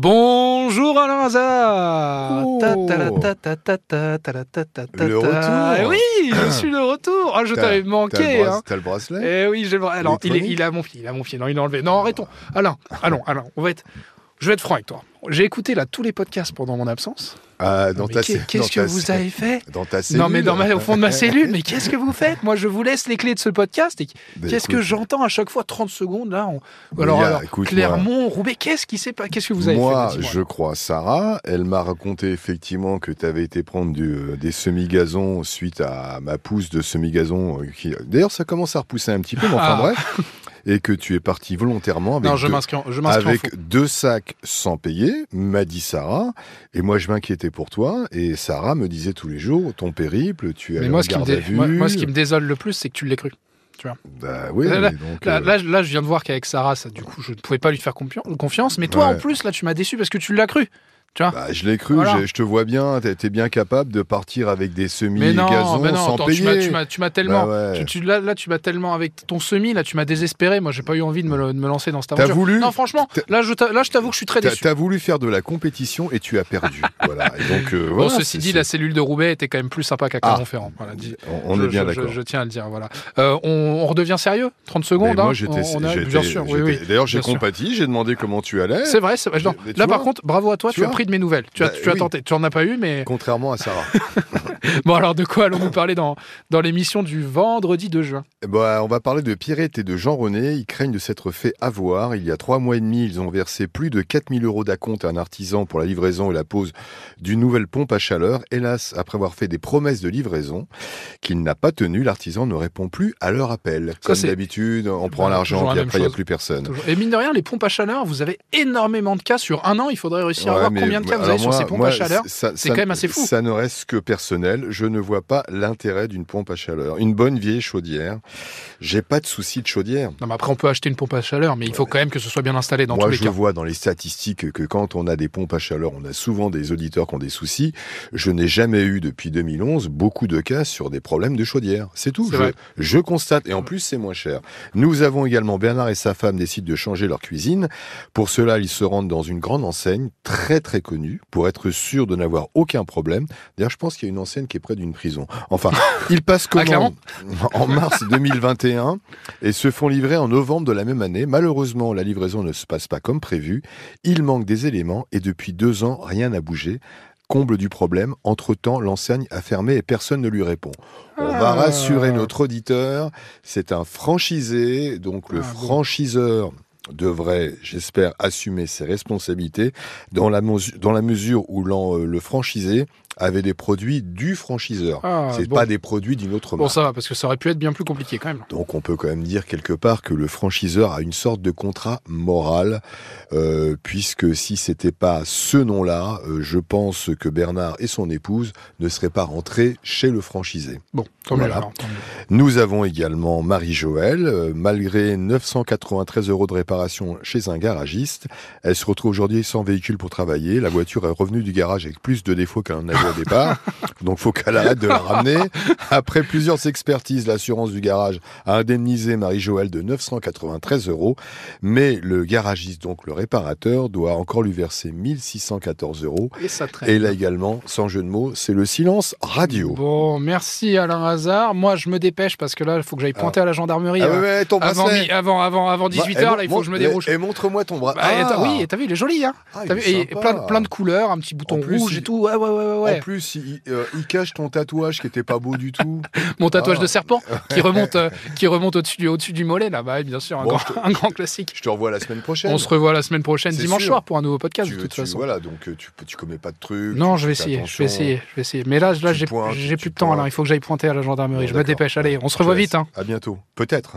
Bonjour Alain Hazard Oh. Ta- ta- la- ta- ta- ta- ta- ta- la- ta- ta- ta- Le ta. retour. Oui, je suis de retour Ah, je t'avais T'as le, manqué hein. t'as le bracelet Eh oui, j'ai le Alors, il, est, Électronique il a mon pied, il a mon pied. Non, il a enlevé. Non, arrêtons. Alain, Alain, Alain, on va être... Je vais être franc avec toi. J'ai écouté là tous les podcasts pendant mon absence. Cellule- Qu'est-ce que vous avez fait Dans ta cellule Non, mais dans ma- au fond de ma cellule, mais qu'est-ce que vous faites Moi, je vous laisse les clés de ce podcast. Et Bah, qu'est-ce que j'entends à chaque fois 30 secondes là on- Alors, a- alors écoute, Clermont, Roubaix, qu'est-ce qui s'est pas Qu'est-ce que vous avez Moi, fait Dis-moi. je crois Sarah. Elle m'a raconté effectivement que tu avais été prendre du, euh, des semi-gazons suite à ma pousse de semi-gazon. euh, qui- D'ailleurs, ça commence à repousser un petit peu, mais enfin Ah. bref. Et que tu es parti volontairement avec, Non, je deux, je avec deux sacs sans payer, m'a dit Sarah. Et moi, je m'inquiétais pour toi. Et Sarah me disait tous les jours, ton périple, tu as Mais moi ce, qui me dé- moi, moi, ce qui me désole le plus, c'est que tu l'aies cru. Bah oui, Là, mais donc, Là, euh, là, là, je viens de voir qu'avec Sarah, ça, du coup, je ne pouvais pas lui faire confiance. Mais toi, Ouais. en plus, là, tu m'as déçu parce que tu l'as cru. Tu vois Bah, je l'ai cru, Voilà. je te vois bien, t'es bien capable de partir avec des Mais non, semi-gazons mais non, sans attends, payer. tu m'as tellement. Bah ouais. tu, tu- là, là, tu m'as tellement avec ton semi, là, tu m'as désespéré. Moi, j'ai pas eu envie de me, le- de me lancer dans cette T'as aventure. voulu Non, franchement, là, je t'avoue que je suis très déçu. t'as voulu faire de la compétition et tu as perdu. voilà. Et donc, euh, Bon, ceci dit, la cellule de Roubaix était quand même plus sympa qu'à Ah. Clermont-Ferrand. Voilà, on, on je- est bien je- d'accord. Je, tiens à le dire. Voilà. Euh, on, on redevient sérieux? 30 Mais secondes. moi, hein? j'étais, bien sûr. D'ailleurs, j'ai compati, j'ai demandé comment tu allais. C'est vrai, Là, par contre, bravo à toi, Tu as de mes nouvelles. Tu as, Bah, tu as oui. tenté. Tu en as pas eu, mais. Contrairement à Sarah. Bon, alors, de quoi allons-nous parler dans, dans l'émission du vendredi 2 juin? Ben, on va parler de Pierrette et de Jean-René. Ils craignent de s'être fait avoir. Il y a trois mois et demi, ils ont versé plus de 4000 euros d'acompte à un artisan pour la livraison et la pose d'une nouvelle pompe à chaleur. Hélas, après avoir fait des promesses de livraison qu'il n'a pas tenues, l'artisan ne répond plus à leur appel. Comme d'habitude, on prend Bah, l'argent même après, il n'y a plus personne. Toujours. Et mine de rien, les pompes à chaleur, vous avez énormément de cas sur un an. Il faudrait réussir à Ouais, voir mais- combien de cas vous avez sur moi- ces pompes moi, à chaleur. C'est quand même assez fou. Ça ne reste que personnel. Je ne vois pas l'intérêt d'une pompe à chaleur. Une bonne vieille chaudière. J'ai pas de souci de chaudière. Non, mais après, on peut acheter une pompe à chaleur, mais il faut quand même que ce soit bien installé dans Moi, tous les je cas. vois dans les statistiques que quand on a des pompes à chaleur, on a souvent des auditeurs qui ont des soucis. Je n'ai jamais eu depuis 2011 beaucoup de cas sur des problèmes de chaudière. C'est tout. Je, je constate. Et en plus, c'est moins cher. Nous avons également Bernard et sa femme décident de changer leur cuisine. Pour cela, ils se rendent dans une grande enseigne très très connue pour être sûr de n'avoir aucun problème. D'ailleurs, je pense qu'il y a une enseigne qui est près d'une prison. Enfin, ils passent Ah, commande en mars 2021 et se font livrer en novembre de la même année. Malheureusement, la livraison ne se passe pas comme prévu. Il manque des éléments et depuis deux ans, rien n'a bougé. Comble du problème, entre-temps, l'enseigne a fermé et personne ne lui répond. On va Ah. rassurer notre auditeur, c'est un franchisé, donc le Ah, franchiseur devrait, j'espère, assumer ses responsabilités dans la, mesure où l'en- euh, le franchisé avait des produits du franchiseur. Ah, c'est bon. pas des produits d'une autre Bon, marque. ça va, parce que ça aurait pu être bien plus compliqué quand même. Donc on peut quand même dire quelque part que le franchiseur a une sorte de contrat moral, euh, puisque si c'était pas ce nom-là, euh, je pense que Bernard et son épouse ne seraient pas rentrés chez le franchisé. Bon, tant Voilà. alors, tant mieux. Nous avons également Marie-Joëlle. Euh, malgré 993 euros de réparation chez un garagiste, elle se retrouve aujourd'hui sans véhicule pour travailler. La voiture est revenue du garage avec plus de défauts avait au départ. Donc faut qu'elle arrête de la ramener. Après plusieurs expertises, l'assurance du garage a indemnisé Marie-Joëlle de 993 euros. Mais le garagiste, donc le réparateur, doit encore lui verser 1614 euros. Et ça traîne. Et là également, sans jeu de mots, c'est le silence radio. Bon, merci Alain Hazard. Moi, je me dépêche parce que là, il faut que j'aille pointer à la gendarmerie. Ah euh, ouais, ton avant, avant, avant, avant 18h, là, il faut que je me dérouche. Et, montre-moi ton bras. Bah, t'as- oui, t'as vu, il est joli, hein. Ah, est vu, et plein, de- plein de couleurs, un petit bouton plus, rouge et tout. Ouais, ouais, ouais, ouais. ouais. En plus, il, euh, il cache ton tatouage qui était pas beau du tout. Mon tatouage Ah. de serpent qui remonte, euh, qui remonte au-dessus du, au-dessus du mollet, là. Bah, bien sûr, un, Bon, grand, te- un grand classique. Je te revois la semaine prochaine. On se revoit la semaine prochaine, dimanche sûr. soir, pour un nouveau podcast, tu, de toute tu- façon. Voilà, donc euh, tu, tu commets pas de trucs. Non, je vais essayer, je vais essayer, je vais essayer. Mais là, là, j'ai, plus de temps, alors il faut que j'aille pointer à la gendarmerie. Bon, je me dépêche. Allez, on se revoit vite, hein. À bientôt. Peut-être.